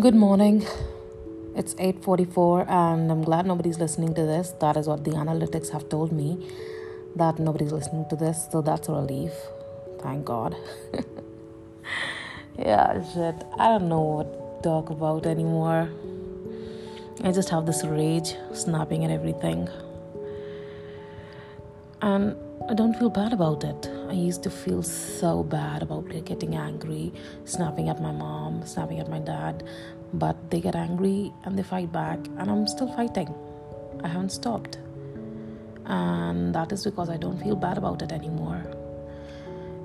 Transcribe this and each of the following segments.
Good morning. It's 8:44 and I'm glad nobody's listening to this. That is what the analytics have told me that nobody's listening to this, so that's a relief. Thank God. yeah, shit. I don't know what to talk about anymore. I just have this rage snapping at everything. And I don't feel bad about it. I used to feel so bad about getting angry, snapping at my mom, snapping at my dad, but they get angry and they fight back, and I'm still fighting. I haven't stopped. And that is because I don't feel bad about it anymore.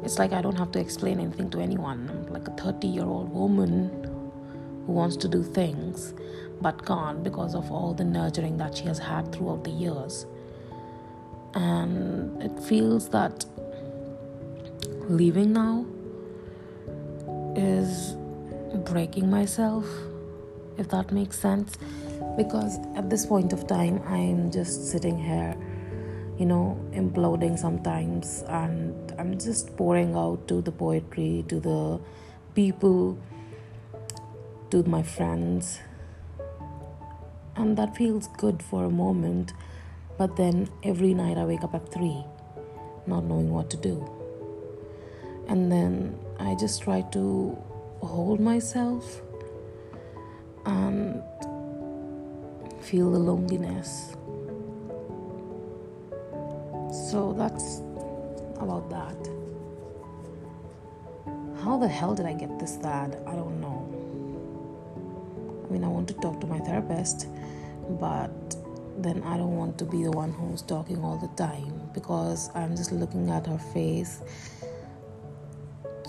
It's like I don't have to explain anything to anyone. I'm like a 30 year old woman who wants to do things but can't because of all the nurturing that she has had throughout the years and it feels that leaving now is breaking myself if that makes sense. Because at this point of time i'm just sitting here you know imploding sometimes. And i'm just pouring out to the poetry to the people to my friends. And that feels good for a moment but then every night I wake up at 3, not knowing what to do. And then I just try to hold myself and feel the loneliness. So that's about that. How the hell did I get this sad? I don't know. I mean, I want to talk to my therapist, but then I don't want to be the one who's talking all the time because I'm just looking at her face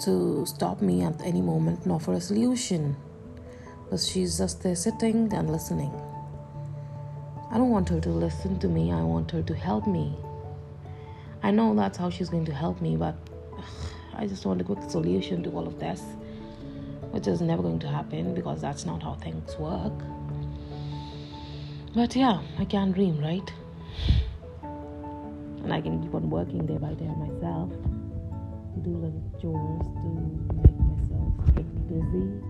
to stop me at any moment and offer a solution. But she's just there sitting and listening. I don't want her to listen to me, I want her to help me. I know that's how she's going to help me, but I just want a quick solution to all of this, which is never going to happen because that's not how things work. But yeah, I can dream, right? And I can keep on working day by day myself, do little chores to make myself get busy